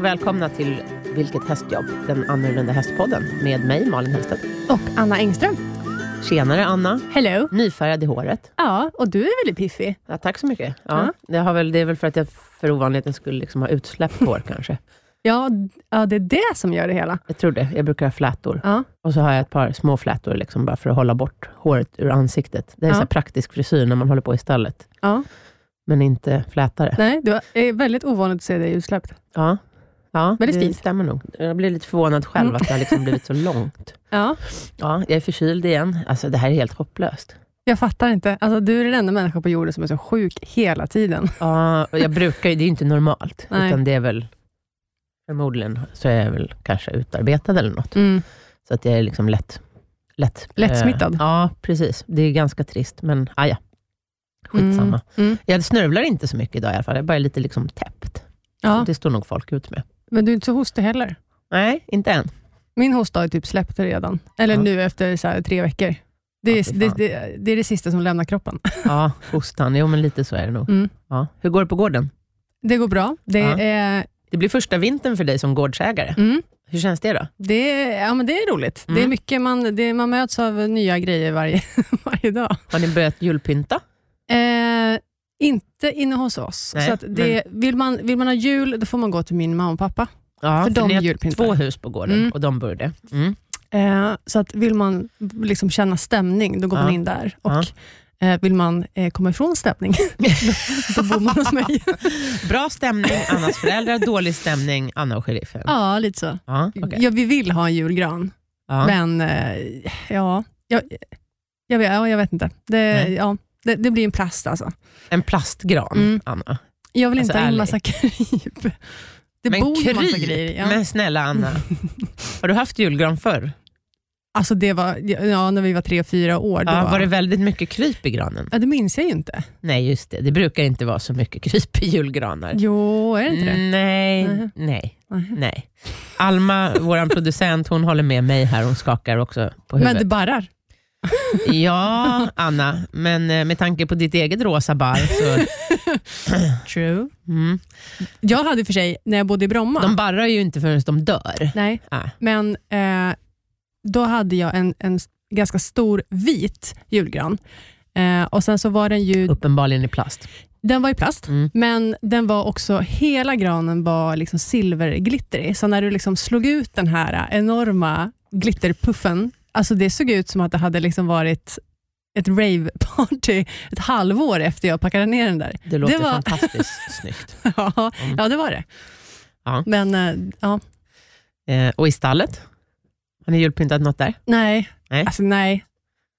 välkomna till Vilket hästjobb? Den annorlunda hästpodden med mig, Malin Hellstedt. Och Anna Engström. Tjenare Anna, Hello. nyfärgad i håret. Ja, och du är väldigt piffig. Ja, tack så mycket. Ja, Ja. Det, har väl, det är väl för att jag för ovanligheten skulle liksom ha utsläppt hår kanske. Ja, ja, det är det som gör det hela. Jag tror det. Jag brukar ha flätor. Ja. Och så har jag ett par små flätor liksom bara för att hålla bort håret ur ansiktet. Det är Ja. så praktisk frisyr när man håller på i stallet. Ja. Men inte flätare. Nej, det är väldigt ovanligt att se dig utsläppt. Ja, ja Väldigt det fint. stämmer nog. Jag blir lite förvånad själv Mm. att det har liksom blivit så långt. Ja. Ja, jag är förkyld igen. Alltså, det här är helt hopplöst. Jag fattar inte. Alltså, du är den enda människan på jorden som är så sjuk hela tiden. Ja, jag brukar ju- det är ju inte normalt. Nej. Utan det är väl, förmodligen så är jag väl kanske utarbetad eller något. Mm. Så att jag är liksom lätt... Lätt, Lättsmittad. Eh, ja, precis. Det är ganska trist, men ah, ja. Skitsamma. Mm. Mm. Jag snörvlar inte så mycket idag i alla fall. Jag är bara lite liksom täppt. Ja. Det står nog folk ut med. Men du är inte så hostig heller. Nej, inte än. Min hosta har typ släppt redan. Eller Ja. nu efter så tre veckor. Det är, Ja, det, det, det är det sista som lämnar kroppen. Ja, hostan. Jo, men lite så är det nog. Mm. Ja. Hur går det på gården? Det går bra. Det, är, Det blir första vintern för dig som gårdsägare. mm, Hur känns det då? det, är- ja, men det är roligt. Mm. Det är mycket man, det, man möts av nya grejer varje, varje dag. Har ni börjat julpynta? Eh, inte inne hos oss. Nej, så att det, vill, man, vill man ha jul, då får man gå till min mamma och pappa. Ja, För de ni har julpyntar. två hus på gården Mm. och de började. Mm. Eh, så att vill man liksom känna stämning, då går Ja. man in där. Och Ja. eh, Vill man eh, komma ifrån stämning, då, då bor man hos mig. Bra stämning, Annas föräldrar. Dålig stämning, Anna och sheriffen. ja, lite så. Ja, okej. Ja, vi vill ha en julgran, men eh, ja, jag, jag, vet, ja, jag vet inte. Det, Nej. ja, det, det blir en plast alltså. En plastgran, Mm. Anna. Jag vill Alltså, inte ha in ärlig. massa kryp. Det Men bor ju massa kryp? grejer. Ja. Men snälla Anna, har du haft julgran förr? Alltså det var ja, när vi var tre, fyra år. Då Ja, var, det väldigt mycket kryp i granen? ja, det minns jag ju inte. Nej, just det. Det brukar inte vara så mycket kryp i julgranar. Jo, är det inte det? Nej, Nej. nej, Nej. nej. Alma, vår producent, hon håller med mig här. Hon skakar också på Men huvudet. det barrar. Ja, Anna, men eh, med tanke på ditt eget rosa barr så... True. Mm. Jag hade för sig, när jag bodde i Bromma, De barrar ju inte förrän de dör. nej, Ah. men eh, då hade jag en, en ganska stor vit julgran. Eh, och Sen så var den ju, Uppenbarligen i plast. den var i plast, Mm. men den var också, hela granen var liksom silverglittrig. Så när du liksom slog ut den här enorma glitterpuffen, alltså det såg ut som att det hade liksom varit ett rave-party ett halvår efter jag packade ner den där. Det låter var- fantastiskt snyggt. Ja, Mm. ja det var det. Ja. Men eh, ja, Eh, och i stallet? Har ni julpyntat något där? nej. Nej. Alltså nej.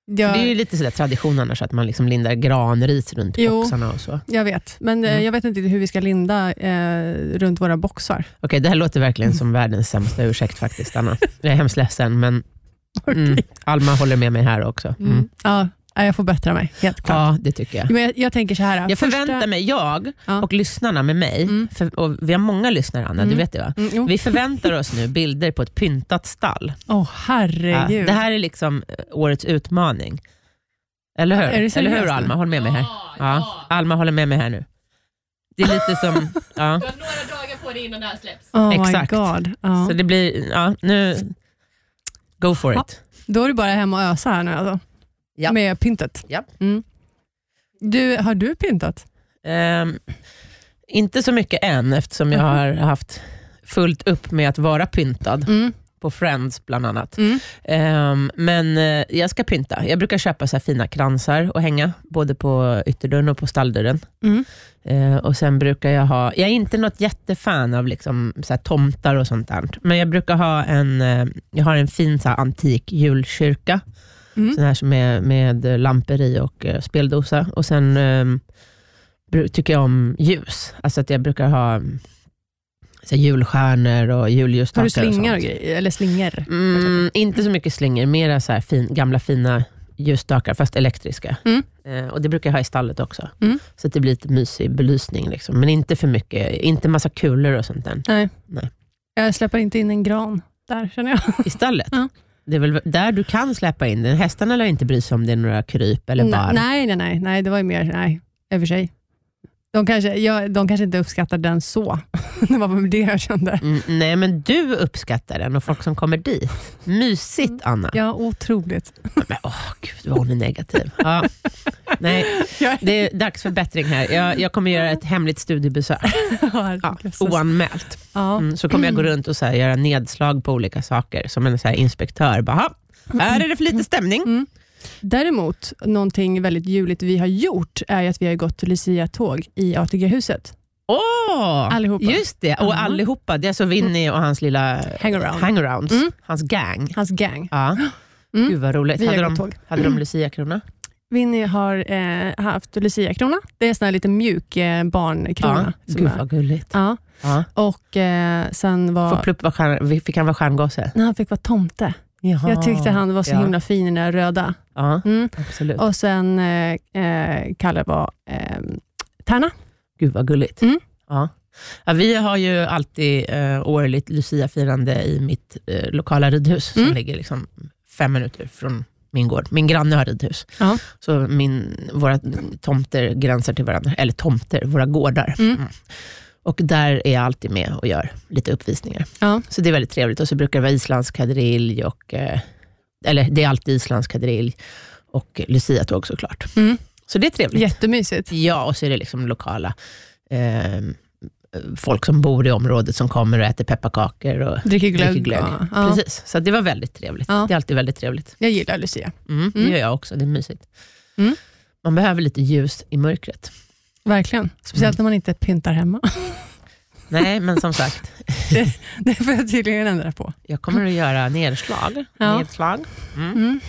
Jag, Det är ju lite sådär tradition annars att man liksom lindar granris runt Jo. boxarna och så. jag vet, men eh, Mm. jag vet inte hur vi ska linda eh, runt våra boxar. Okej, det här låter verkligen som världens sämsta ursäkt faktiskt, Anna. Jag är hemskt ledsen, men mm, Alma håller med mig här också. Mm. Mm. Ja, jag får bättra mig, helt klart. Ja, det tycker jag. Men jag, jag tänker så här. Jag första- förväntar mig, jag Ja. och lyssnarna med mig, Mm. för, och vi har många lyssnare Anna, du Mm. vet det va? Mm. Vi förväntar oss nu bilder på ett pyntat stall. Åh Ja, herregud. det här är liksom eh, årets utmaning. Eller hur? Är det Eller hur? Alma? Håll med mig här. Ja, Alma håller med mig här nu. Det är lite som... Ja. Du har några dagar på dig innan det här släpps. oh exakt. my god. Ja. Så det blir... Ja, nu... Go for Ja. it. Då är det bara hem och ösa här nu alltså. Ja. Med pyntet. Ja. Mm. Du, har du pyntat? Ehm, inte så mycket än, eftersom jag Mhm. har haft fullt upp med att vara pyntad. Mm. På Friends bland annat. Mm. Ehm, men eh, jag ska pynta. Jag brukar köpa så här fina kransar och hänga, både på ytterdörren och på stalldörren. Mm. Eh, och sen brukar jag ha, jag är inte något jättefan av liksom, så tomtar och sånt där, men jag brukar ha en, eh, jag har en fin så antik julkyrka, Mm. sån här som är med lampor i och eh, speldosa. Och sen eh, bru- tycker jag om ljus, alltså att jag brukar ha mm, så julstjärnor och Har julljusstakar du och slingor och grejer? Eller slingor? Mm, inte så mycket slingor, mera så här fin, gamla fina ljusstakar, fast elektriska. Mm. Eh, och Det brukar jag ha i stallet också. Mm. Så att det blir lite mysig belysning. Liksom. Men inte för mycket, inte massa kulor och sånt där. Nej. Nej. Jag släpper inte in en gran där känner jag. I stallet? Ja. Det är väl där du kan släppa in den. Hästarna lär inte bry sig om det är några kryp eller barr. nej, nej, nej, nej. Det var ju mer, nej, över sig. De kanske, ja, de kanske inte uppskattar den så. det var det jag kände. Mm, nej, men du uppskattar den och folk som kommer dit. Mysigt, Anna. Ja, otroligt. Men, åh, gud vad hon är negativ. Ja. Nej, det är dags för bättring här. Jag, jag kommer göra ett hemligt studiebesök. Ja, oanmält. Mm, så kommer jag gå runt och så göra nedslag på olika saker, som en så inspektör. Bara, "Ha, här är det för lite stämning. Mm. Däremot, någonting väldigt juligt vi har gjort är att vi har gått Lucia-tåg i ATG-huset. Åh, Allihopa. Just det, och Ja. allihopa. Det är alltså Winnie och hans lilla Hangaround. hangarounds, Mm. hans gang. Hans gang. Ja. Mm. Gud vad roligt. Vi Hade de, tåg. hade de Lucia-krona? Winnie har eh, haft Lucia-krona. Det är en sån här lite mjuk eh, barnkrona. Ja. Gud vad gulligt. ja. Ja. Och eh, sen var... Får Plupp vara stjärn, fick han vara stjärngosse? när han fick vara tomte. Jaha. Jag tyckte han var så ja. himla fin i den där röda. Ja, Mm. absolut. Och sen eh, eh, Kalle var eh, tärna. Gud vad gulligt. Mm. Ja. Ja, vi har ju alltid eh, årligt Lucia-firande i mitt eh, lokala ridhus, som Mm. ligger liksom fem minuter från min gård. Min granne har ridhus. Ja. Så min, våra tomter gränsar till varandra, eller tomter, våra gårdar. Mm. Och där är jag alltid med och gör lite uppvisningar. Ja. Så det är väldigt trevligt. Och så brukar det vara isländsk kadrill, och, eh, eller det är alltid isländsk kadrill och luciatåg såklart. Mm. Så det är trevligt. Jättemysigt. Ja, och så är det liksom lokala eh, folk som bor i området som kommer och äter pepparkakor och Dricker glögg. dricker glögg. Ja. Ja. Precis, så det var väldigt trevligt. Ja. Det är alltid väldigt trevligt. Jag gillar Lucia. Mm, Det Mm. gör jag också, det är mysigt. Mm. Man behöver lite ljus i mörkret. Verkligen. Speciellt Mm. när man inte pyntar hemma. Nej, men som sagt, Det får jag tydligen ändra på. jag kommer att göra nedslag. Ja. nedslag. Mm. Mm.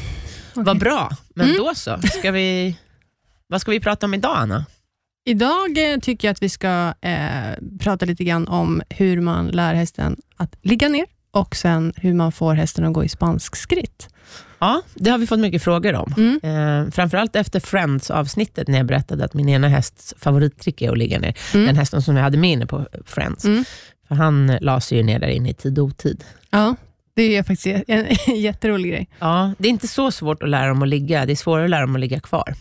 Vad bra, men Mm. då så. Ska vi, vad ska vi prata om idag, Anna? Idag eh, tycker jag att vi ska eh, prata lite grann om hur man lär hästen att ligga ner och sen hur man får hästen att gå i spansk skritt. Ja, det har vi fått mycket frågor om. Mm. Eh, framförallt efter Friends-avsnittet, när jag berättade att min ena hästs favorittrick är att ligga ner. Mm. Den hästen som jag hade med inne på Friends. Mm. För han la sig ju ner där inne i tid och otid. Ja, det är faktiskt en, en jätterolig grej. Ja, det är inte så svårt att lära dem att ligga, det är svårare att lära dem att ligga kvar.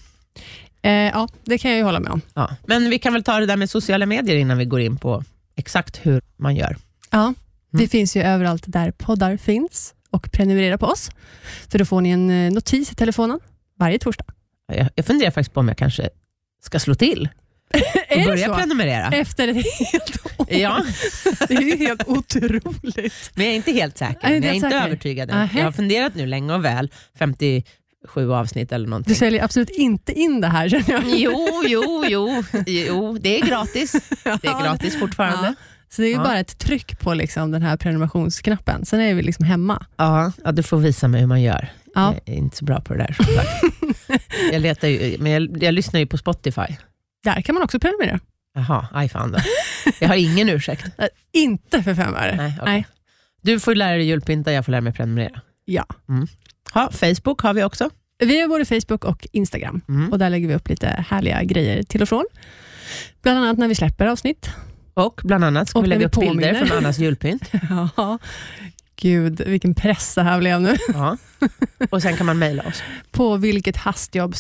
Eh, ja, det kan jag ju hålla med om. Ja. Men vi kan väl ta det där med sociala medier innan vi går in på exakt hur man gör. Ja, det Mm. finns ju överallt där poddar finns och prenumerera på oss. Så då får ni en eh, notis i telefonen varje torsdag. Jag, jag funderar faktiskt på om jag kanske ska slå till och börja prenumerera. Efter ett helt år. Ja, Det är ju helt otroligt. men jag är inte helt säker. Är du jag är inte säker? övertygad än. Jag har funderat nu länge och väl, 57 avsnitt eller Du någonting. säljer absolut inte in det här känner jag. Jo, jo, jo, jo, det är gratis. Det är gratis fortfarande. Ja. Så det är ju Ja. bara ett tryck på liksom den här prenumerationsknappen. Sen är vi liksom hemma. Ja, ja, du får visa mig hur man gör. Ja. Jag är inte så bra på det där. jag, letar ju, men jag, jag lyssnar ju på Spotify. Där kan man också prenumerera. Jaha, aj fan då. Jag har ingen ursäkt. Inte för fem öre. Nej, okej. Nej. Du får lära dig julpynta, jag får lära mig prenumerera. Ja. Ha, Facebook har vi också. Vi har både Facebook och Instagram Mm. och där lägger vi upp lite härliga grejer till och från. Bland annat när vi släpper avsnitt. Och bland annat ska Och vi lägga vi upp bilder påminner. från Annas julpynt. Ja, gud vilken press det här blev nu. Ja. Och sen kan man mejla oss. På vilket hastjobb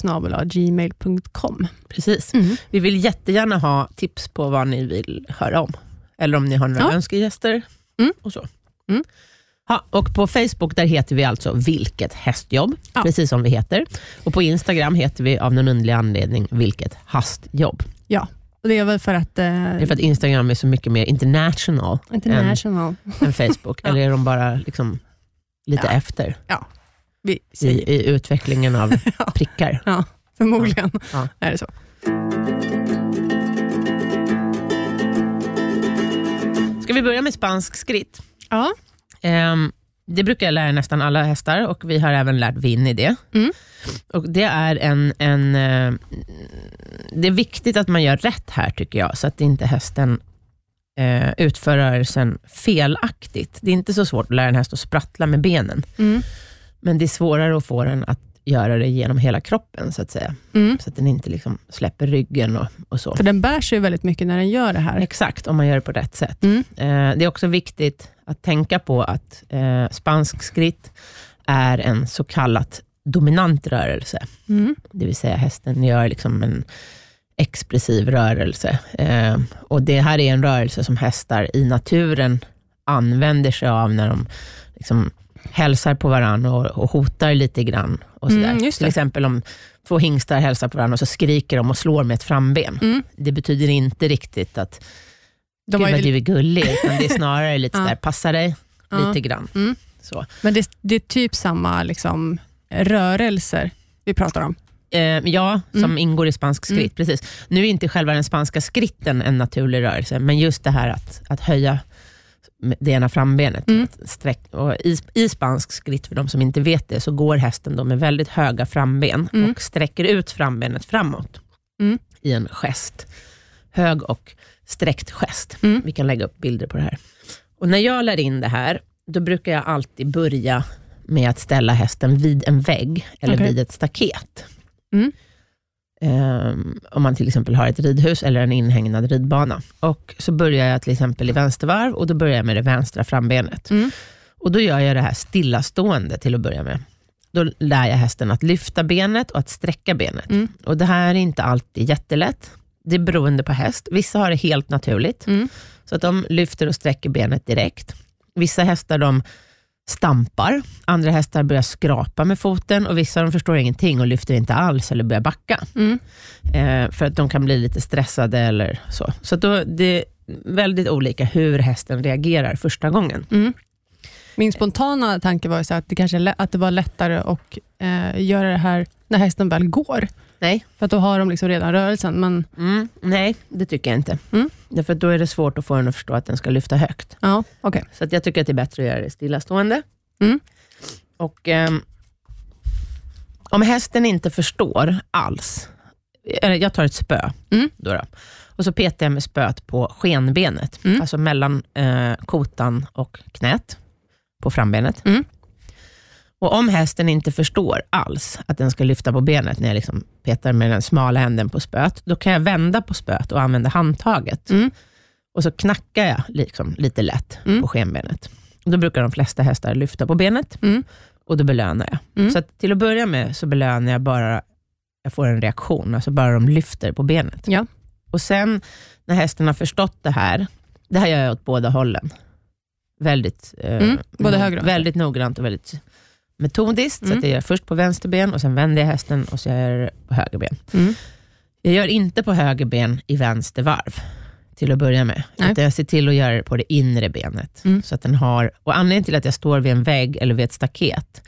gmail.com. Precis. Mm. Vi vill jättegärna ha tips på vad ni vill höra om. Eller om ni har några Ja. önskegäster. Mm. Och så. Mm. Ja, och på Facebook där heter vi alltså Vilket hästjobb, Ja. precis som vi heter. Och På Instagram heter vi av någon underlig anledning Vilket hastjobb. Och det är väl för att... Eh, Det är för att Instagram är så mycket mer international international. än Facebook. Ja. Eller är de bara liksom lite Ja. efter Vi i, i utvecklingen av Ja. prickar? förmodligen Ja. är det så. Ska vi börja med spansk skritt? Ja. Ehm, det brukar jag lära nästan alla hästar och vi har även lärt Winnie det. Mm. Och det är en, en eh, det är viktigt att man gör rätt här tycker jag, så att inte hästen eh, utför rörelsen felaktigt. Det är inte så svårt att lära en häst att sprattla med benen, Mm. men det är svårare att få den att göra det genom hela kroppen, så att säga. Mm. Så att den inte liksom släpper ryggen och, och så. För den bär sig väldigt mycket när den gör det här. Exakt, om man gör det på rätt sätt. Mm. Eh, det är också viktigt att tänka på att eh, spansk skritt är en så kallat dominant rörelse. Mm. Det vill säga hästen gör liksom en expressiv rörelse. Eh, och Det här är en rörelse som hästar i naturen använder sig av när de liksom hälsar på varandra och, och hotar lite grann. Och sådär. Mm, just det. Till exempel om två hingstar hälsar på varandra och så skriker de och slår med ett framben. Mm. Det betyder inte riktigt att De Gud vad ju, du är gullig, utan det är snarare lite Ja. där, passa dig Ja. lite grann. Mm. Så. men det, det är typ samma liksom, rörelser vi pratar om. Eh, ja, som Mm. ingår i spansk skritt. Precis. Nu är inte själva den spanska skritten en naturlig rörelse, men just det här att, att höja det ena frambenet. Mm. Sträck, och i, I spansk skritt, för de som inte vet det, så går hästen då med väldigt höga framben Mm. och sträcker ut frambenet framåt Mm. i en gest. Hög och sträckt gest. Mm. Vi kan lägga upp bilder på det här. Och När jag lär in det här, då brukar jag alltid börja med att ställa hästen vid en vägg eller Okej. vid ett staket. Ehm, om man till exempel har ett ridhus eller en inhägnad ridbana. Och Så börjar jag till exempel i vänstervarv och då börjar jag med det vänstra frambenet. Mm. Och Då gör jag det här stillastående till att börja med. Då lär jag hästen att lyfta benet och att sträcka benet. Mm. Och Det här är inte alltid jättelätt. Det är beroende på häst. Vissa har det helt naturligt, Mm. så att de lyfter och sträcker benet direkt. Vissa hästar de stampar, andra hästar börjar skrapa med foten och vissa de förstår ingenting och lyfter inte alls eller börjar backa. Mm. Eh, för att de kan bli lite stressade eller så. Så då, det är väldigt olika hur hästen reagerar första gången. Mm. Min spontana tanke var så att det kanske att det var lättare att eh, göra det här när hästen väl går. Nej. För att då har de liksom redan rörelsen. Men Mm, nej, det tycker jag inte. Mm. Därför att då är det svårt att få den att förstå att den ska lyfta högt. ja, okej. Så att jag tycker att det är bättre att göra det stillastående. Mm. Och ehm, Om hästen inte förstår alls, jag tar ett spö, Mm. då då, och så petar jag med spöet på skenbenet, Mm. alltså mellan eh, kotan och knät på frambenet. Och Om hästen inte förstår alls att den ska lyfta på benet när jag liksom petar med den smala änden på spöet, då kan jag vända på spöet och använda handtaget. Mm. Och så knackar jag liksom lite lätt Mm. på skenbenet. Då brukar de flesta hästar lyfta på benet Mm. och då belönar jag. Mm. Så till att börja med så belönar jag bara, jag får en reaktion, alltså bara de lyfter på benet. Ja. Och sen när hästen har förstått det här, det här gör jag åt båda hållen. Väldigt, eh, Mm, både höger och väldigt noggrant och väldigt metodiskt. Så Mm. att jag gör först på vänster ben och sen vänder jag hästen och så gör jag på höger ben. Mm. Jag gör inte på höger ben i vänster varv till att börja med. Nej. Utan jag ser till att göra det på det inre benet. Mm. Så att den har, och anledningen till att jag står vid en vägg eller vid ett staket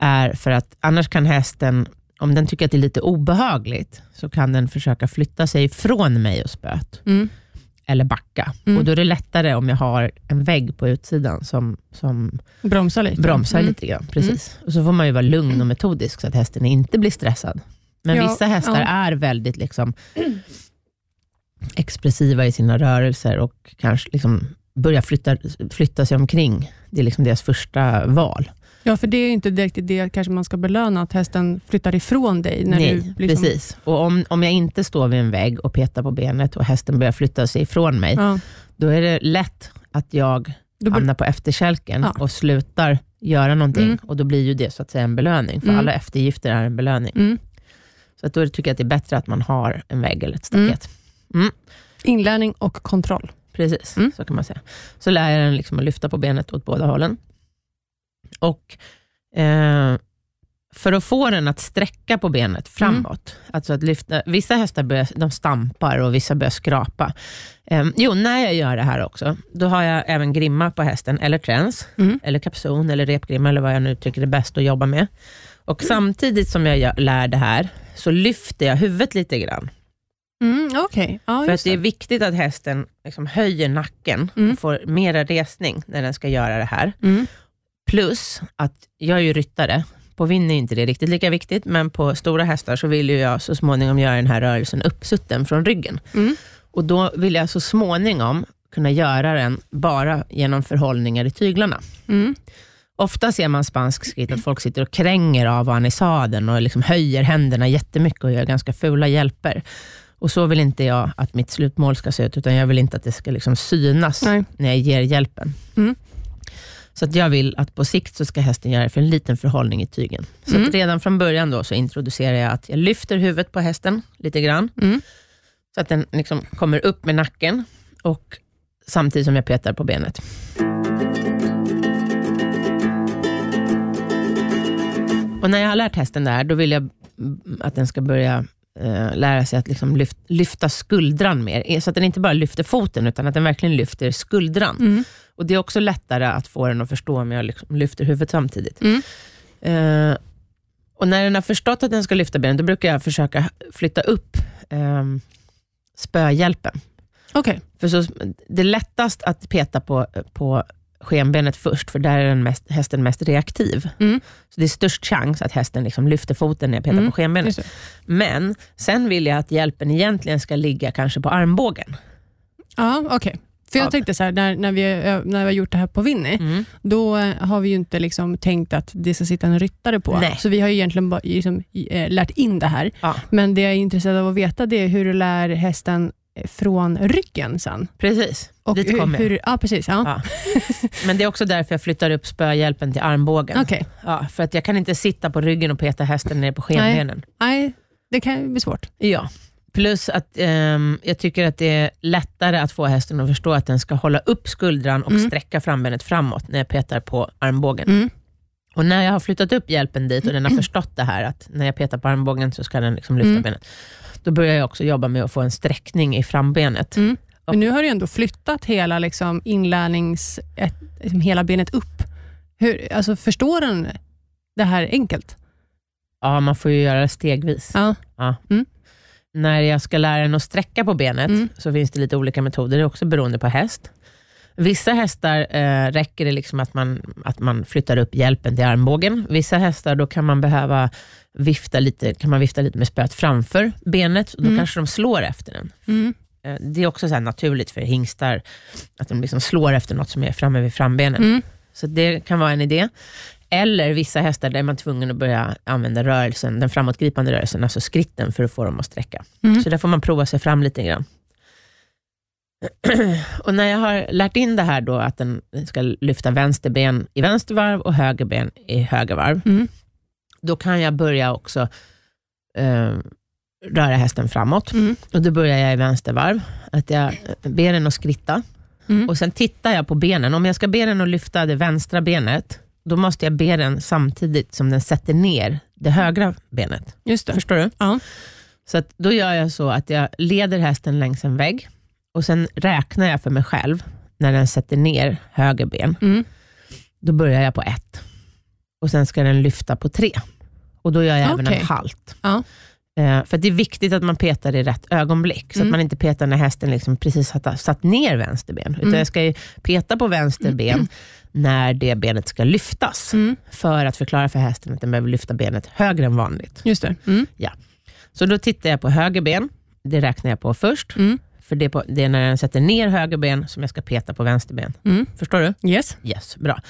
är för att annars kan hästen, om den tycker att det är lite obehagligt, så kan den försöka flytta sig ifrån mig och spöet. Mm. Eller backa. Mm. Och Då är det lättare om jag har en vägg på utsidan som, som Bromsa lite. bromsar Mm. lite grann. Precis. Och så får man ju vara lugn och metodisk så att hästen inte blir stressad. Men Ja, vissa hästar ja. är väldigt liksom expressiva i sina rörelser och kanske liksom börjar flytta, flytta sig omkring. Det är liksom deras första val. Ja, för det är inte direkt det kanske man ska belöna, att hästen flyttar ifrån dig. När Nej, du liksom, precis. Och om, om jag inte står vid en vägg och petar på benet och hästen börjar flytta sig ifrån mig, Ja, då är det lätt att jag då, hamnar på efterkälken Ja. och slutar göra någonting. Mm. Och Då blir ju det så att säga en belöning, för Mm. alla eftergifter är en belöning. mm. Så att då tycker jag att det är bättre att man har en vägg eller ett staket. Inlärning och kontroll. Precis, Mm. så kan man säga. Så lär jag den liksom att lyfta på benet åt båda hållen. Och eh, för att få den att sträcka på benet framåt, alltså att lyfta, vissa hästar börjar, de stampar och vissa börjar skrapa. Eh, jo, när jag gör det här också, då har jag även grimma på hästen, eller träns, Mm. eller kapson, eller repgrimma, eller vad jag nu tycker är bäst att jobba med. Och samtidigt som jag gör- lär det här, så lyfter jag huvudet lite grann. Mm, Okej, ja, För att det är viktigt att hästen liksom höjer nacken Mm. och får mera resning när den ska göra det här. Mm. Plus att jag är ju ryttare. På vinn är inte det riktigt lika viktigt, men på stora hästar så vill jag så småningom göra den här rörelsen uppsutten från ryggen. Mm. Och Då vill jag så småningom kunna göra den bara genom förhållningar i tyglarna. Mm. Ofta ser man spansk skritt att folk sitter och kränger av sadeln och liksom höjer händerna jättemycket och gör ganska fula hjälper. Och Så vill inte jag att mitt slutmål ska se ut, utan jag vill inte att det ska liksom synas Nej. när jag ger hjälpen. Mm. Så att jag vill att på sikt så ska hästen göra det för en liten förhållning i tygen. Så Mm. redan från början då så introducerar jag att jag lyfter huvudet på hästen lite grann. Mm. Så att den liksom kommer upp med nacken och samtidigt som jag petar på benet. Och när jag har lärt hästen det här, då vill jag att den ska börja eh, lära sig att liksom lyft, lyfta skuldran mer. Så att den inte bara lyfter foten, utan att den verkligen lyfter skuldran. Mm. Och Det är också lättare att få den att förstå om jag liksom lyfter huvudet samtidigt. Mm. Eh, och När den har förstått att den ska lyfta benen, då brukar jag försöka flytta upp eh, spöhjälpen. Okej. För så, det är lättast att peta på, på skenbenet först, för där är den mest, hästen mest reaktiv. Mm. Så det är störst chans att hästen liksom lyfter foten när jag petar Mm, på skenbenet. Men sen vill jag att hjälpen egentligen ska ligga kanske på armbågen. Ja, okej. För jag Ja. tänkte så här, när, när, vi, ö, när vi har gjort det här på Winnie, Mm. då eh, har vi ju inte liksom tänkt att det ska sitta en ryttare på. Nej. Så vi har ju egentligen bara, liksom, eh, lärt in det här. Ja. Men det jag är intresserad av att veta det är hur du lär hästen eh, från ryggen sen. Precis, Och dit hur, kommer jag. hur, ja, precis. Ja. Ja. Men det är också därför jag flyttar upp spöhjälpen till armbågen. Okej. Ja, för att jag kan inte sitta på ryggen och peta hästen ner på skenbenen. Nej, det kan ju bli svårt. Ja. Plus att ehm, jag tycker att det är lättare att få hästen att förstå att den ska hålla upp skuldran och Mm. sträcka frambenet framåt när jag petar på armbågen. Mm. Och när jag har flyttat upp hjälpen dit och den har förstått det här, att när jag petar på armbågen så ska den liksom lyfta Mm. benet. Då börjar jag också jobba med att få en sträckning i frambenet. Mm. Men nu har du ändå flyttat hela liksom, inlärnings... Ett, liksom, hela benet upp. Hur, alltså, förstår den det här enkelt? Ja, man får ju göra det stegvis. Ja. När jag ska lära den att sträcka på benet Mm. så finns det lite olika metoder, det är också beroende på häst. Vissa hästar eh, räcker det liksom att man, att man flyttar upp hjälpen till armbågen. Vissa hästar då kan man behöva vifta lite, kan man vifta lite med spöet framför benet, och då Mm. kanske de slår efter den. Mm. Eh, Det är också så naturligt för hingstar, att de liksom slår efter något som är framme vid frambenen. Mm. Så det kan vara en idé. Eller vissa hästar där man är tvungen att börja använda rörelsen, den framåtgripande rörelsen, alltså skritten, för att få dem att sträcka. Mm. Så där får man prova sig fram lite grann. och när jag har lärt in det här då, att den ska lyfta vänster ben i vänster varv och höger ben i höger varv, Mm. då kan jag börja också eh, röra hästen framåt. Mm. Och Då börjar jag i vänster varv, att jag ber den att skritta. Mm. Och Sen tittar jag på benen. Om jag ska be den att lyfta det vänstra benet, då måste jag be den samtidigt som den sätter ner det högra benet. Just det. Förstår du? Ja. Så att då gör jag så att jag leder hästen längs en vägg och sen räknar jag för mig själv när den sätter ner höger ben. Mm. Då börjar jag på ett och sen ska den lyfta på tre. Och Då gör jag även Okej. en halt. Ja. Eh, för att det är viktigt att man petar i rätt ögonblick, så att Mm. man inte petar när hästen liksom precis har satt ner vänster ben. Utan Mm. jag ska ju peta på vänster ben när det benet ska lyftas, Mm. för att förklara för hästen att den behöver lyfta benet högre än vanligt. Just det. Mm. Så då tittar jag på höger ben, det räknar jag på först, Mm. för det är, på, det är när den sätter ner höger ben som jag ska peta på vänster ben. Mm. Förstår du? Yes. Yes, bra.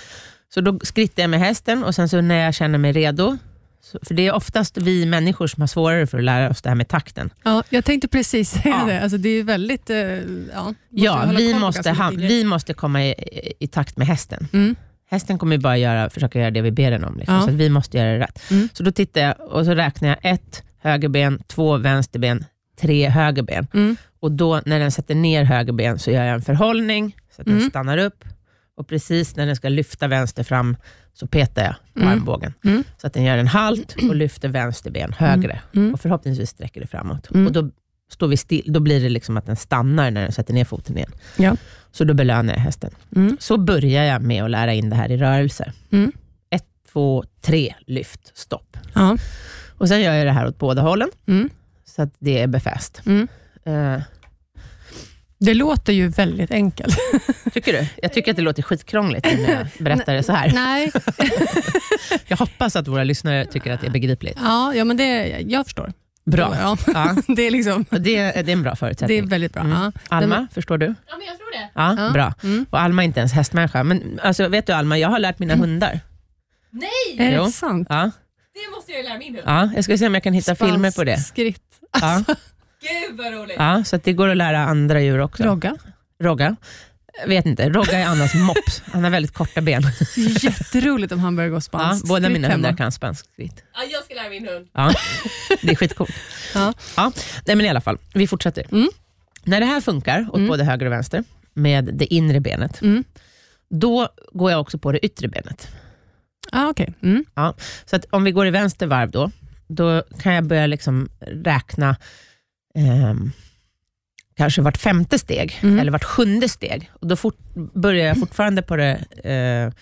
Så då skrittar jag med hästen och sen så när jag känner mig redo, så, för det är oftast vi människor som har svårare för att lära oss det här med takten. Ja, jag tänkte precis säga Ja. det. Alltså, det är väldigt... eh, ja, Ja, vi måste, ha, vi måste komma i, i takt med hästen. Mm. Hästen kommer bara göra, försöka göra det vi ber den om, liksom, Ja. så vi måste göra det rätt. Mm. Så då tittar jag och så räknar jag ett högerben, två vänsterben, tre högerben. Mm. Och då när den sätter ner högerben så gör jag en förhållning så att den Mm. stannar upp. Och precis när den ska lyfta vänster fram så petar jag på Mm. armbågen. Mm. Så att den gör en halt och lyfter vänster ben högre. Mm. Och förhoppningsvis sträcker det framåt. Mm. Och då, står vi still, då blir det liksom att den stannar när den sätter ner foten igen. Ja. Så då belönar jag hästen. Mm. Så börjar jag med att lära in det här i rörelser. Mm. Ett, två, tre, lyft, stopp. Ja. Och Sen gör jag det här åt båda hållen, Mm. så att det är befäst. Mm. Det låter ju väldigt enkelt. tycker du? Jag tycker att det låter skitkrångligt när jag berättar det så här. Nej. Jag hoppas att våra lyssnare tycker att det är begripligt. Ja, ja men det, jag förstår. Bra. Ja, Ja, det, är liksom, det, det är en bra det förutsättning. är väldigt bra. Mm. Ja. Alma, Nej, förstår du? Ja, men jag tror det. Ja, Ja. bra. Mm. Och Alma är inte ens hästmänniska. Men alltså, vet du Alma, jag har lärt mina hundar. Nej! Är Jo. det sant? Ja, Det måste jag ju lära min hund. ja, jag ska se om jag kan hitta filmer på det. Skritt. Ja, Gud vad roligt. ja, så att det går att lära andra djur också. Rogga. Rogga? Jag vet inte. Rogga är Annas mops. Han har väldigt korta ben. Jätteroligt om han börjar gå Ja, spansk. båda mina hemma. hundar kan spansk skritt. Ja, jag ska lära min hund. Ja, det är skitcoolt. Ja. Ja, nej, men i alla fall, vi fortsätter. Mm. När det här funkar åt Mm. både höger och vänster, med det inre benet, Mm. då går jag också på det yttre benet. Ah, okej. Mm. Så att om vi går i vänster varv då, då kan jag börja liksom räkna ehm, kanske vart femte steg, Mm. eller vart sjunde steg. Och då fort, börjar jag fortfarande på det, eh,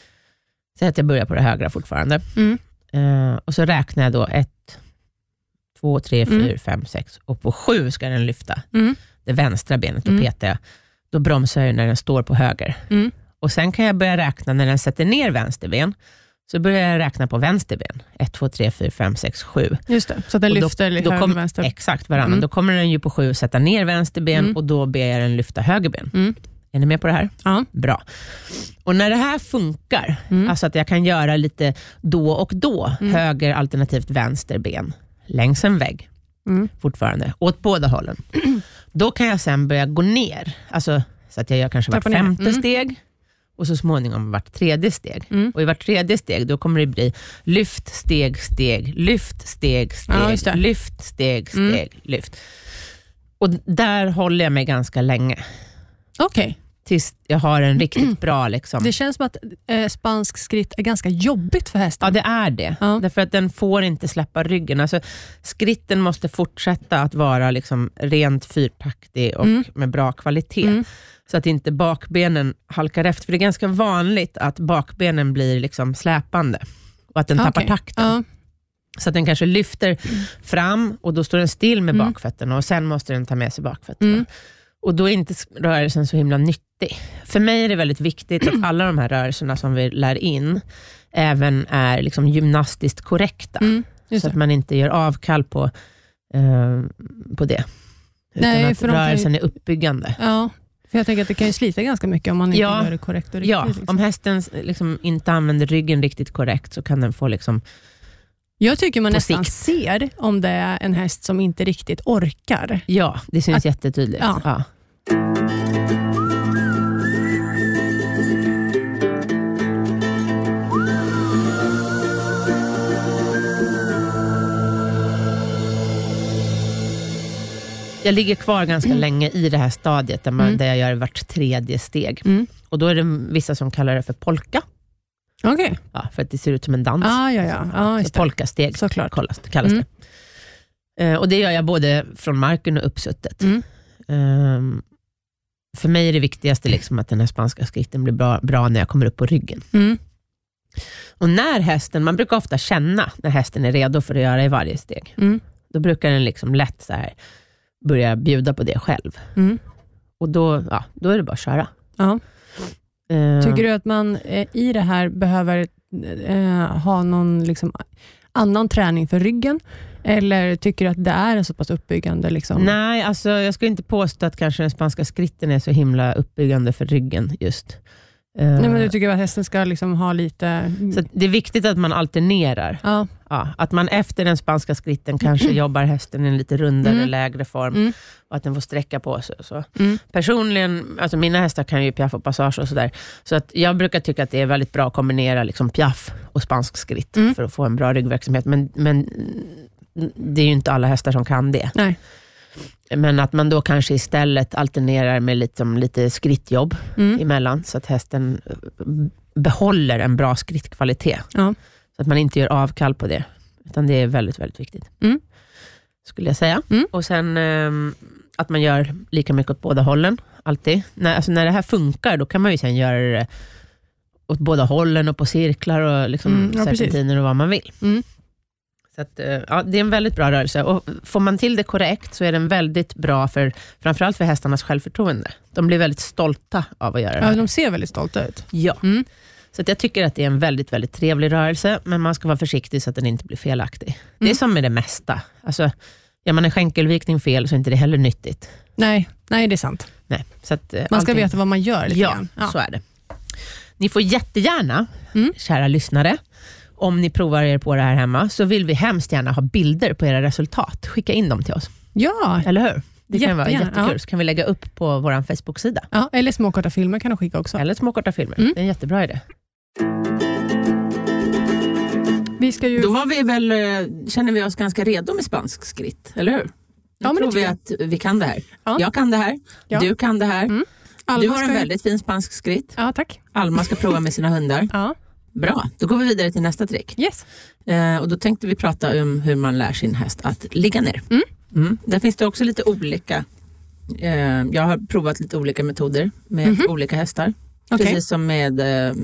säg att jag börjar på det högra fortfarande. Mm. Eh, och så räknar jag då ett, två, tre, Mm. fyra, fem, sex och på sju ska den lyfta Mm. det vänstra benet. Då Mm. petar jag. Då bromsar jag när den står på höger. Mm. Och Sen kan jag börja räkna när den sätter ner vänster ben. Så börjar jag räkna på vänster ben. 1, 2, 3, 4, 5, 6, 7. Just det, så den då- lyfter då höger kom- och vänster. Exakt varannan. Mm. Då kommer den ju på 7 sätta ner vänster ben Mm. och då ber jag den lyfta höger ben. Mm. Är ni med på det här? Ja. Bra. Och när det här funkar, Mm. alltså att jag kan göra lite då och då, Mm. höger alternativt vänster ben, längs en vägg Mm. fortfarande, åt båda hållen. Då kan jag sen börja gå ner, alltså, så att jag gör kanske vart femte steg och så småningom vart tredje steg. Mm. Och I vart tredje steg då kommer det bli lyft, steg, steg, lyft, steg, Ja, steg, det. lyft, steg, Mm. steg, lyft. Och Där håller jag mig ganska länge, Okej. Tills jag har en riktigt bra... Liksom. Det känns som att eh, spansk skritt är ganska jobbigt för hästen. Ja, det är det. Ja. Därför att den får inte släppa ryggen. Alltså, skritten måste fortsätta att vara liksom rent fyrtaktig och Mm. med bra kvalitet. Mm. Så att inte bakbenen halkar efter. För det är ganska vanligt att bakbenen blir liksom släpande och att den tappar Okej. takten. Ja. Så att den kanske lyfter fram och då står den still med Mm. bakfötterna och sen måste den ta med sig bakfötterna. Och då är inte rörelsen så himla nyttig. För mig är det väldigt viktigt att alla de här rörelserna som vi lär in även är liksom gymnastiskt korrekta. Mm. Så att man inte gör avkall på, eh, på det. Utan Nej, att ju- rörelsen är uppbyggande. Ja, för jag tänker att det kan ju slita ganska mycket om man inte Ja. gör det korrekt och riktigt. Ja, liksom. om hästen liksom inte använder ryggen riktigt korrekt så kan den få liksom, Jag tycker man nästan sikt. ser om det är en häst som inte riktigt orkar. ja, det syns Att- jättetydligt. ja. Ja. Jag ligger kvar ganska länge i det här stadiet där, man, Mm. där jag gör vart tredje steg. Mm. Och Då är det vissa som kallar det för polka, Okej. ja, för att det ser ut som en dans. Ah, ja, ja. ja Så det. polkasteg Såklart. kallas, kallas Mm. det. Eh, och Det gör jag både från marken och uppsuttet. Mm. Ehm, för mig är det viktigaste liksom att den här spanska skritten blir bra, bra när jag kommer upp på ryggen. Mm. Och när hästen, Man brukar ofta känna när hästen är redo för att göra i varje steg. Mm. Då brukar den liksom lätt så här börja bjuda på det själv. Mm. Och då, ja, då är det bara att köra. Ja. Ehm, Tycker du att man eh, i det här behöver eh, ha någon liksom, annan träning för ryggen? Eller tycker du att det är en så pass uppbyggande? Liksom? Nej, alltså, jag skulle inte påstå att kanske den spanska skritten är så himla uppbyggande för ryggen just. Nej, men du tycker att hästen ska liksom ha lite... så det är viktigt att man alternerar. ja. Ja, att man efter den spanska skritten kanske jobbar hästen i en lite rundare, Mm. lägre form Mm. och att den får sträcka på sig. Så. Mm. Personligen, alltså mina hästar kan ju piaff och passage och sådär. Så att jag brukar tycka att det är väldigt bra att kombinera liksom piaff och spansk skritt Mm. för att få en bra ryggverksamhet. Men, men det är ju inte alla hästar som kan det. Nej. Men att man då kanske istället alternerar med lite, som lite skrittjobb Mm. emellan, så att hästen eh, behåller en bra skrittkvalitet. Ja. Så att man inte gör avkall på det. Utan det är väldigt, väldigt viktigt. Mm. Skulle jag säga. Mm. Och sen ehm, att man gör lika mycket åt båda hållen, alltid. När, alltså när det här funkar, då kan man ju sen göra det åt båda hållen och på cirklar och liksom Mm, ja, serpentiner och vad man vill. Mm. Så att, eh, ja, det är en väldigt bra rörelse. Och får man till det korrekt så är den väldigt bra för framförallt för hästarnas självförtroende. De blir väldigt stolta av att göra det Ja, här. de ser väldigt stolta ut. Ja. Mm. Så jag tycker att det är en väldigt, väldigt trevlig rörelse, men man ska vara försiktig så att den inte blir felaktig. Det är Mm. som med det mesta. Alltså, gör man en skänkelvikning fel så är inte det heller nyttigt. Nej, nej, det är sant. Nej. Så att, eh, Man ska allting- veta vad man gör lite Ja, grann. så är det. Ni får jättegärna, Mm. kära lyssnare, om ni provar er på det här hemma, så vill vi hemskt gärna ha bilder på era resultat. Skicka in dem till oss, Ja, eller hur? Det kan vara jättekul, ja. så kan vi lägga upp på vår Facebook-sida. ja, eller småkorta filmer kan de skicka också. Eller små korta filmer. Mm. Det är en jättebra idé. Vi ska ju... Då var vi väl, eh, känner vi oss ganska redo med spansk skritt, eller hur? Ja, men det tror vi tycker att vi kan det här. Ja. Jag kan det här, Ja. du kan det här. Mm. Alma du har en väldigt fin spansk skritt. Ja, tack. Alma ska prova med sina hundar. Ja. Bra, då går vi vidare till nästa trick. Yes. Eh, och då tänkte vi prata om hur man lär sin häst att ligga ner. Mm. Mm. Där finns det också lite olika. Eh, jag har provat lite olika metoder med olika hästar. Okej. Precis som med eh,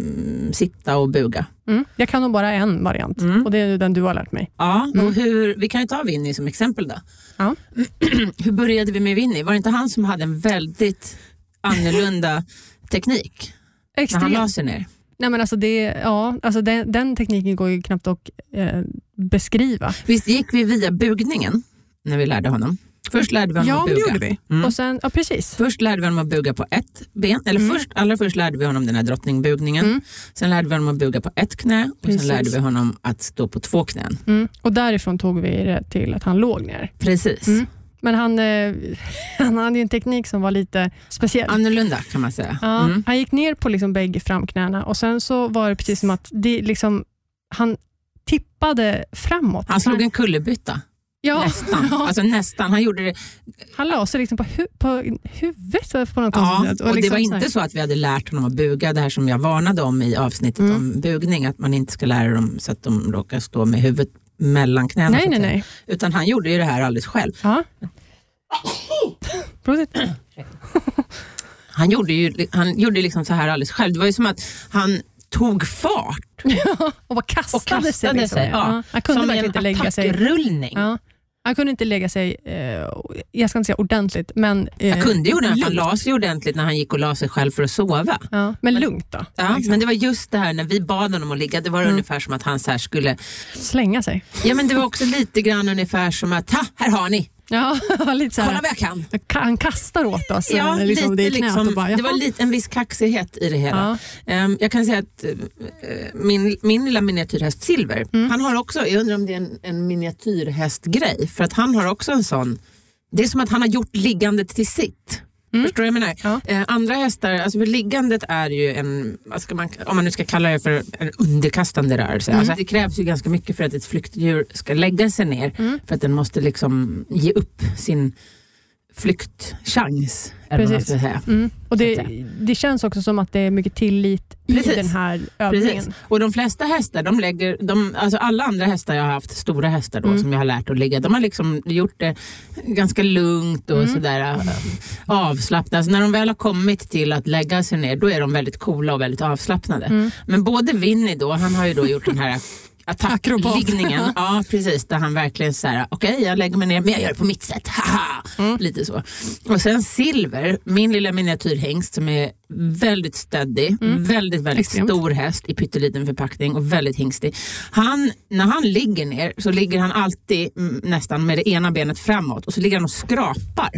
sitta och buga. Mm. Jag kan nog bara en variant Mm. och det är den du har lärt mig. Ja, och hur, vi kan ju ta Winnie som exempel då. Ja. hur började vi med Winnie? Var det inte han som hade en väldigt annorlunda teknik när han la sig ner? Nej, men alltså det, ja, alltså den, den tekniken går ju knappt att eh, beskriva. Visst gick vi via bugningen när vi lärde honom? Först lärde vi honom Ja, att det buga. gjorde vi. Mm. Och sen, ja, precis. Först lärde vi honom att buga på ett ben, eller Mm. först, allra först lärde vi honom den här drottningbugningen. Mm. Sen lärde vi honom att buga på ett knä och Precis. sen lärde vi honom att stå på två knän. Mm. Och därifrån tog vi det till att han låg ner. Precis. Men han, eh, han hade ju en teknik som var lite speciell. Annorlunda kan man säga. Ja, Mm. Han gick ner på liksom bägge framknäna och sen så var det precis som att det liksom, han tippade framåt. Han slog en kullerbytta. ja, Nästan. ja, Alltså nästan. Han gjorde det. han la sig liksom på, hu på huvudet på något Ja, sätt. och det liksom var så här- inte så att vi hade lärt honom att buga, det här som jag varnade om i avsnittet Mm. om bugning, att man inte ska lära dem så att de råkar stå med huvudet mellan knäna. Nej, nej, nej. Utan han gjorde ju det här alldeles själv. Ja. Han gjorde ju han gjorde liksom så här alldeles själv. Det var ju som att han tog fart. Och bara kastade, Och kastade sig. Liksom. sig, ja. Han kunde Som verkligen en inte lägga sig. attackrullning. Ja. Han kunde inte lägga sig, eh, jag ska inte säga ordentligt, men... Eh, Jag kunde ju det, han la sig ordentligt när han gick och la sig själv för att sova. Ja, men lugnt då. Ja, liksom. Men det var just det här när vi bad honom att ligga, det var Mm. ungefär som att han så skulle... Slänga sig. Ja men det var också lite grann ungefär som att, ha, här har ni, Ja, lite så kolla här. vad jag kan. Han kastar åt oss. Ja, liksom, lite det, liksom, bara, det var lite, en viss kaxighet i det hela. Ja. Ehm, jag kan säga att eh, min, min lilla miniatyrhäst Silver, Mm. han har också, jag undrar om det är en, en miniatyrhästgrej, för att han har också en sån, det är som att han har gjort liggandet till sitt. Mm. Förstår du vad jag menar? Ja. Eh, andra hästar, alltså för liggandet är ju en, man, om man nu ska kalla det för en underkastande rörelse. Mm. Alltså det krävs ju ganska mycket för att ett flyktdjur ska lägga sig ner. Mm. För att den måste liksom ge upp sin flyktchans. Precis. Mm. Och det, det känns också som att det är mycket tillit i Precis. den här övningen. Precis. Och de flesta hästar, de lägger, de, alltså alla andra hästar jag har haft, stora hästar då, Mm. som jag har lärt att ligga, de har liksom gjort det ganska lugnt och Mm. sådär äh, avslappnat. Alltså när de väl har kommit till att lägga sig ner, då är de väldigt coola och väldigt avslappnade. Mm. Men både Winnie då, han har ju då gjort den här. Attackliggningen. Ja, precis. Där han verkligen såhär, okej jag lägger mig ner men jag gör det på mitt sätt. Haha! Mm. Lite så. Och sen Silver, min lilla miniatyrhängst som är väldigt stöddig, väldigt, väldigt Extremt. stor häst i pytteliten förpackning och väldigt hingstig. Han, när han ligger ner så ligger han alltid mm, nästan med det ena benet framåt och så ligger han och skrapar.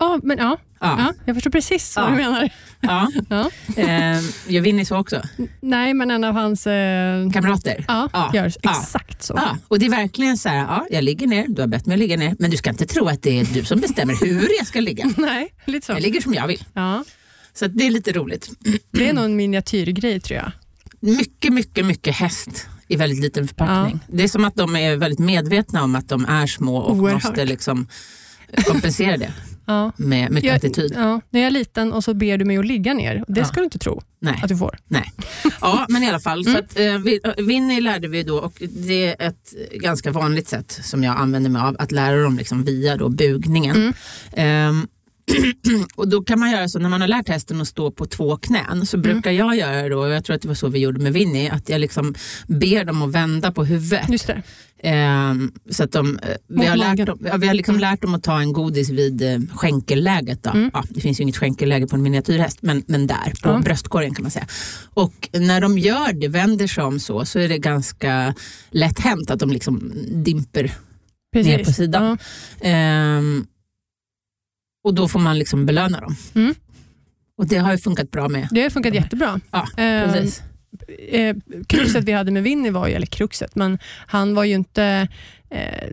Ja, men ja. Ja. Ja, jag förstår precis vad Ja. du menar. Ja. Ja. Eh, gör Winnie så också? Nej, men en av hans eh, Kamrater? ja, Ja. gör exakt så. Ja, och det är verkligen så här, ja, jag ligger ner, du har bett mig att ligga ner, men du ska inte tro att det är du som bestämmer hur jag ska ligga. Nej, lite så. Jag ligger som jag vill. Ja. Så det är lite roligt. Det är nog en miniatyrgrej tror jag. Mycket, mycket, mycket häst i väldigt liten förpackning. Det är som att de är väldigt medvetna om att de är små och Oerhört. måste liksom kompensera det Ja. med mycket Jag, attityd. ja, när jag är liten och så ber du mig att ligga ner. Det Ja. ska du inte tro Nej. att du får. Nej. Ja, men i alla fall. Mm. Så att, eh, vi- eh, Winnie lärde vi då och det är ett ganska vanligt sätt som jag använder mig av att lära dem liksom via då bugningen. Mm. Ehm, och då kan man göra så när man har lärt hästen att stå på två knän Mm. så brukar jag göra då, och jag tror att det var så vi gjorde med Winnie, att jag liksom ber dem att vända på huvudet. Ehm, så att de, eh, vi, har lärt dem, ja, vi har liksom lärt dem att ta en godis vid eh, skänkelläget. Då. Mm. Ja, det finns ju inget skänkelläge på en miniatyrhäst, men, men där, på Ja. bröstkorgen kan man säga. Och när de gör det, vänder sig om så, så är det ganska lätt hänt att de liksom dimper. Precis. Ner på sidan. Ja. Ehm, och då får man liksom belöna dem. Mm. Och det har ju funkat bra med. Det har funkat jättebra. Ja, Eh, precis. eh, kruxet vi hade med Winnie var ju, eller kruxet, men han var ju inte eh,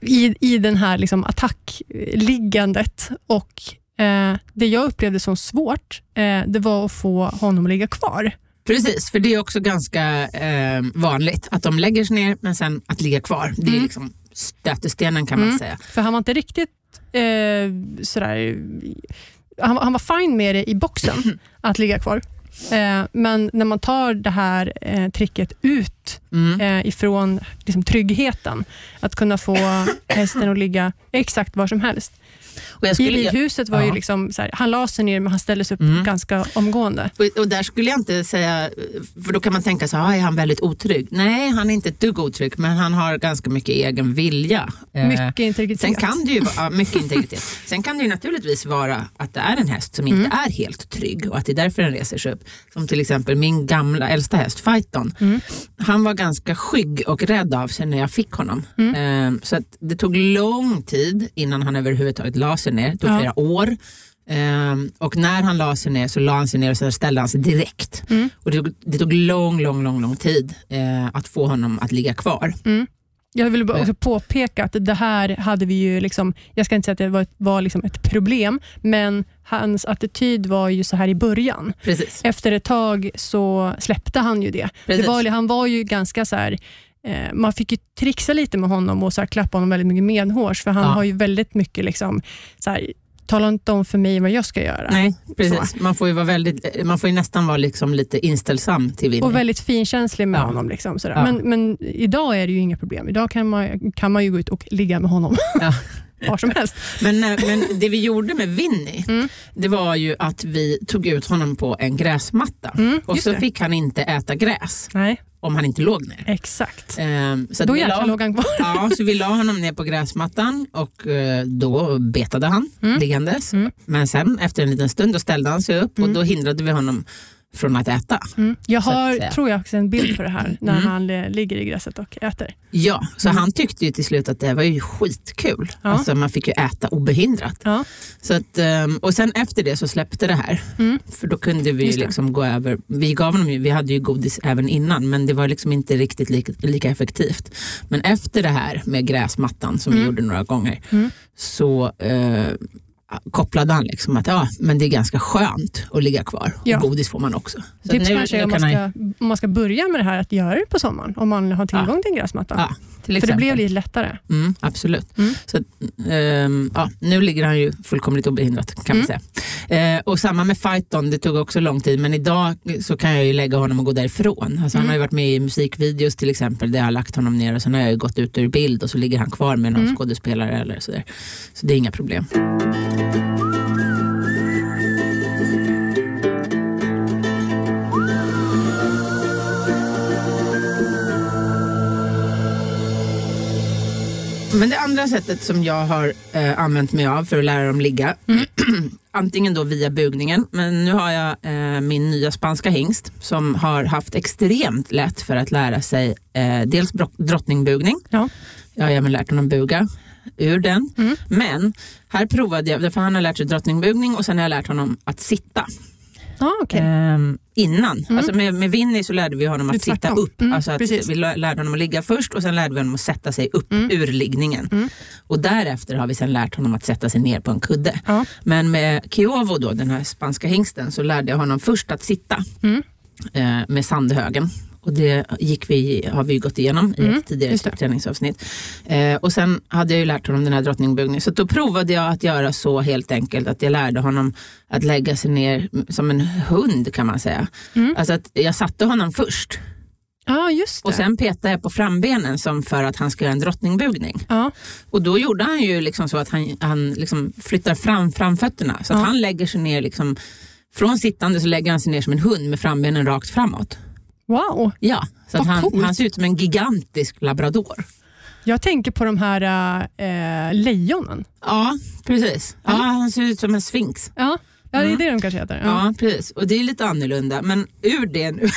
i, i den här liksom attackliggandet och eh, det jag upplevde som svårt, eh, det var att få honom att ligga kvar. Precis, för det är också ganska eh, vanligt att de lägger sig ner men sen att ligga kvar. Det är Mm. liksom stötestenen kan man Mm. säga. För han var inte riktigt eh, sådär... Han, var- han var fine med det i boxen, att ligga kvar. Eh, men när man tar det här eh, tricket ut Mm. eh, ifrån liksom, tryggheten, att kunna få hästen att ligga exakt var som helst. Och jag I skulle, ridhuset var ju Ja. liksom, så här, han la sig ner men han ställde sig upp Mm. ganska omgående. Och, och där skulle jag inte säga, för då kan man tänka så här, "Ah, är han väldigt otrygg? Nej, han är inte ett dugg otrygg, men han har ganska mycket egen vilja. Eh, Mycket integritet. Sen kan det ju ja, mycket integritet. Sen kan det ju naturligtvis vara att det är en häst som inte är helt trygg och att det är därför den reser sig upp. Som till exempel min gamla äldsta häst, Fighton. Han var ganska skygg och rädd av sig när jag fick honom. Eh, så det tog lång tid innan han överhuvudtaget la sig ner. Det tog Ja. flera år. Ehm, och när han la sig ner så la han sig ner och så ställde han sig direkt. Och det, tog- det tog lång, lång, lång, lång tid eh, att få honom att ligga kvar. Jag vill bara också påpeka att det här hade vi ju, liksom, jag ska inte säga att det var, ett- var liksom ett problem, men hans attityd var ju så här i början. Precis. Efter ett tag så släppte han ju det. Det var, han var ju ganska så här, eh, man fick ju trixa lite med honom och så här, klappa honom väldigt mycket medhårs, för han Ja. har ju väldigt mycket, liksom, så här, tala inte om för mig vad jag ska göra. Nej, precis. Man får ju, vara väldigt, man får nästan vara liksom lite inställsam till Winnie. Och väldigt finkänslig med Ja. honom. Liksom, sådär. Ja. Men, men idag är det ju inga problem. Idag kan man, kan man ju gå ut och ligga med honom Ja. var som helst. Men, eh, men det vi gjorde med Winnie, Mm. det var ju att vi tog ut honom på en gräsmatta. Mm, och så det. fick han inte äta gräs Nej, om han inte låg ner. exakt. Ehm, så Då jäklar la- låg han kvar. Ja, så vi la honom ner på gräsmattan och eh, då betade han Mm. liggandes. Mm. Men sen efter en liten stund då ställde han sig upp och Mm. då hindrade vi honom från att äta. Mm. Jag att har, säga. tror jag, också en bild på det här när Mm. han eh, ligger i gräset och äter. Ja, så Mm. han tyckte ju till slut att det var ju skitkul. Ja. Alltså man fick ju äta obehindrat. Ja. Så att, ehm, och sen efter det så släppte det här. Mm. För då kunde vi liksom gå över. Vi gav honom ju, vi hade ju godis även innan men det var liksom inte riktigt lika, lika effektivt. Men efter det här med gräsmattan som vi Mm. gjorde några gånger Mm. så eh, kopplade han liksom att ja, men det är ganska skönt att ligga kvar. Ja. Och godis får man också. Så Tips nu- kanske är om man, ska, om man ska börja med det här att göra det på sommaren, om man har tillgång till en gräsmatta. Ja, till För det blev lite lättare. Mm, absolut. Mm. Så, ehm, ja, nu ligger han ju fullkomligt obehindrat kan man Mm. säga. Eh, och samma med Fighton, det tog också lång tid men idag så kan jag ju lägga honom och gå därifrån. Alltså, Han Mm. har ju varit med i musikvideos till exempel där jag har lagt honom ner och sen har jag gått ut ur bild och så ligger han kvar med någon Mm. skådespelare eller sådär. Så det är inga problem. Men det andra sättet som jag har eh, använt mig av för att lära dem ligga, antingen då via bugningen, men nu har jag eh, min nya spanska hingst som har haft extremt lätt för att lära sig eh, dels drottningbugning, Ja. jag har även lärt honom buga ur den, Mm. men här provade jag, för han har lärt sig drottningbugning och sen har jag lärt honom att sitta. Ah, okay. Ehm, innan. Mm. Alltså med, med Winnie så lärde vi honom att sitta upp. Mm, alltså att precis. vi lä- lärde honom att ligga först och sen lärde vi honom att sätta sig upp Mm. ur liggningen. Mm. Och därefter har vi sen lärt honom att sätta sig ner på en kudde. Ja. Men med Kiovo, då, den här spanska hingsten, så lärde jag honom först att sitta Mm. eh, med sandhögen. Och det gick vi, har vi gått igenom i Mm, ett tidigare styrketräningsavsnitt. Eh, och sen hade jag ju lärt honom den här drottningbugningen. Så då provade jag att göra så helt enkelt att jag lärde honom att lägga sig ner som en hund kan man säga. Mm. Alltså att jag satte honom först det. och sen petade jag på frambenen som för att han ska göra en drottningbugning. ja. Och då gjorde han ju liksom så att han, han liksom flyttar fram framfötterna. Så att Ja. han lägger sig ner, liksom, från sittande så lägger han sig ner som en hund med frambenen rakt framåt. Wow. Ja, så Vad han, coolt. han ser ut som en gigantisk labrador. Jag tänker på de här äh, lejonen. Ja, precis. Ja, han ser ut som en sphinx. Ja, ja det är Mm. det de kanske heter. Ja. Ja. precis. Och det är lite annorlunda. Men ur det nu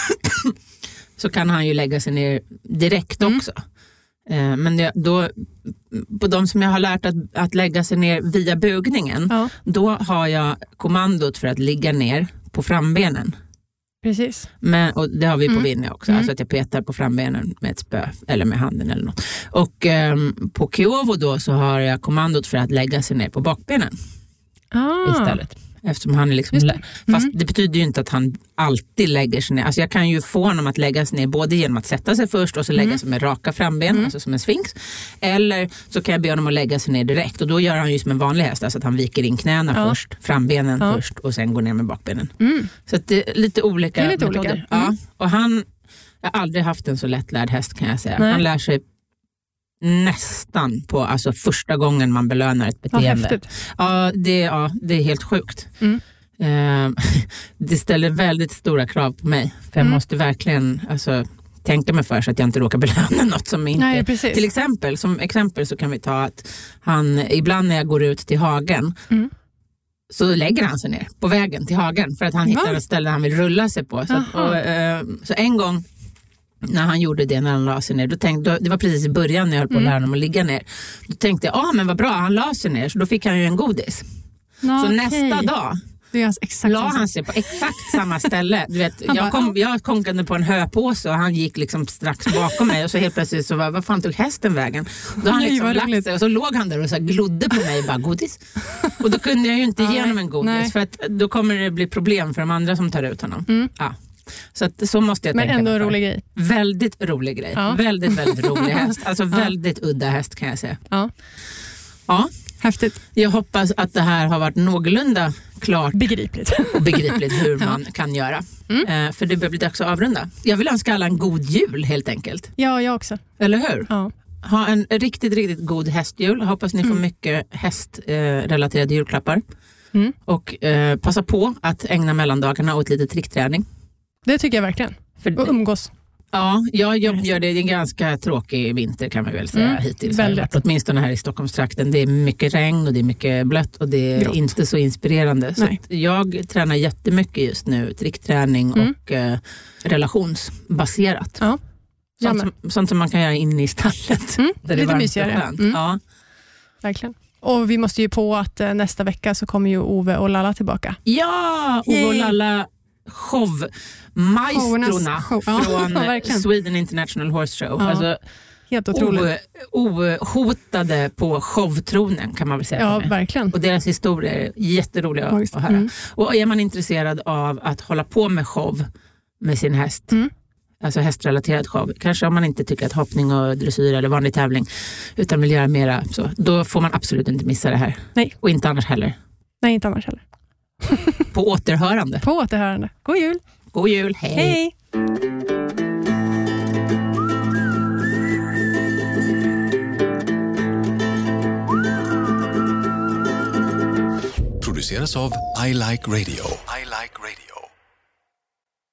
så kan han ju lägga sig ner direkt Mm. också. Eh, Men det, då, på de som jag har lärt att, att lägga sig ner via bugningen, Ja, då har jag kommandot för att ligga ner på frambenen. Precis. Men, och det har vi på Mm. Winnie också, Mm. alltså att jag petar på frambenen med ett spö eller med handen eller något. Och ehm, på Kiovo då så har jag kommandot för att lägga sig ner på bakbenen Ah. istället. Eftersom han är liksom, det. Mm. Fast det betyder ju inte att han alltid lägger sig ner. Alltså jag kan ju få honom att lägga sig ner både genom att sätta sig först och så Mm. lägga sig med raka framben, alltså som en sphinx. Eller så kan jag be honom att lägga sig ner direkt och då gör han ju som en vanlig häst, alltså att han viker in knäna Ja. först, frambenen Ja. först och sen går ner med bakbenen. Mm. Så det är lite olika Det är lite metoder. olika. Mm. Ja. Och han, jag har aldrig haft en så lättlärd häst kan jag säga. Nej. Han lär sig nästan på alltså första gången man belönar ett beteende. Ja, det, ja, det är helt sjukt. Mm. Eh, det ställer väldigt stora krav på mig. För jag Mm. måste verkligen alltså, tänka mig för så att jag inte råkar belöna något som inte... Nej, precis. Till exempel, som exempel så kan vi ta att han, ibland när jag går ut till hagen Mm. så lägger han sig ner på vägen till hagen för att han hittar ett ställe han vill rulla sig på. Så, att, och, eh, så en gång när han gjorde det när han la sig ner, då tänkte, det var precis i början när jag höll på att Mm. lära honom att ligga ner. Då tänkte jag, ah, men vad bra, han la sig ner, så då fick han ju en godis. Nå, Så okej. nästa dag Det alltså la han sig på exakt samma ställe. Du vet, Han jag, bara, kom, jag konkade på en höpåse och han gick liksom strax bakom mig och så helt plötsligt så var vad fan tog hästen vägen? Då han Nej, liksom lagt sig och så låg han där och så glodde på mig och bara godis. Och då kunde jag ju inte ge honom en godis nej. för att då kommer det bli problem för de andra som tar ut honom. Mm. Ja. Så att, så måste jag Men tänka ändå en rolig grej. Väldigt rolig grej. Ja. Väldigt, väldigt rolig häst. Alltså väldigt udda häst kan jag säga. Ja. Ja, Häftigt. jag hoppas att det här har varit någorlunda klart Begripligt. och begripligt hur man kan göra. Mm. Eh, för det börjar bli dags att avrunda. Jag vill önska alla en god jul helt enkelt. ja, jag också. Eller hur? Ja. Ha en riktigt, riktigt god hästjul. Hoppas ni får Mm. mycket hästrelaterade julklappar. Mm. Och eh, passa på att ägna mellandagarna åt lite trickträning. Det tycker jag verkligen. För, Och umgås. ja, jag gör det. Det är en ganska tråkig vinter kan man väl säga Mm, hittills. det väldigt. Åtminstone här i Stockholmstrakten. Det är mycket regn och det är mycket blött och det är Grått. inte så inspirerande. Så jag tränar jättemycket just nu. Trickträning Mm. och eh, relationsbaserat. Ja. Sånt, som, sånt som man kan göra inne i stallet. mm, Där det är lite varmt och mysigare. Mm, Ja. Verkligen. Och vi måste ju på att eh, nästa vecka så kommer ju Ove och Lalla tillbaka. Ja, Ove och. Lalla showmajstrorna show. Ja, från verkligen. Sweden International Horse Show. Ja, Alltså, Helt otroligt. ohotade på showtronen kan man väl säga. ja, verkligen. och deras historier är jätteroliga Magiskt. att höra. Mm. Och är man intresserad av att hålla på med show med sin häst, Mm. alltså hästrelaterad show, kanske om man inte tycker att hoppning och dressyr eller vanlig tävling, utan vill göra mera så, då får man absolut inte missa det här. Nej. Och inte annars heller. Nej, inte annars heller. På återhörande. På återhörande. God jul. God jul, hej! Hej. produceras av I Like Radio.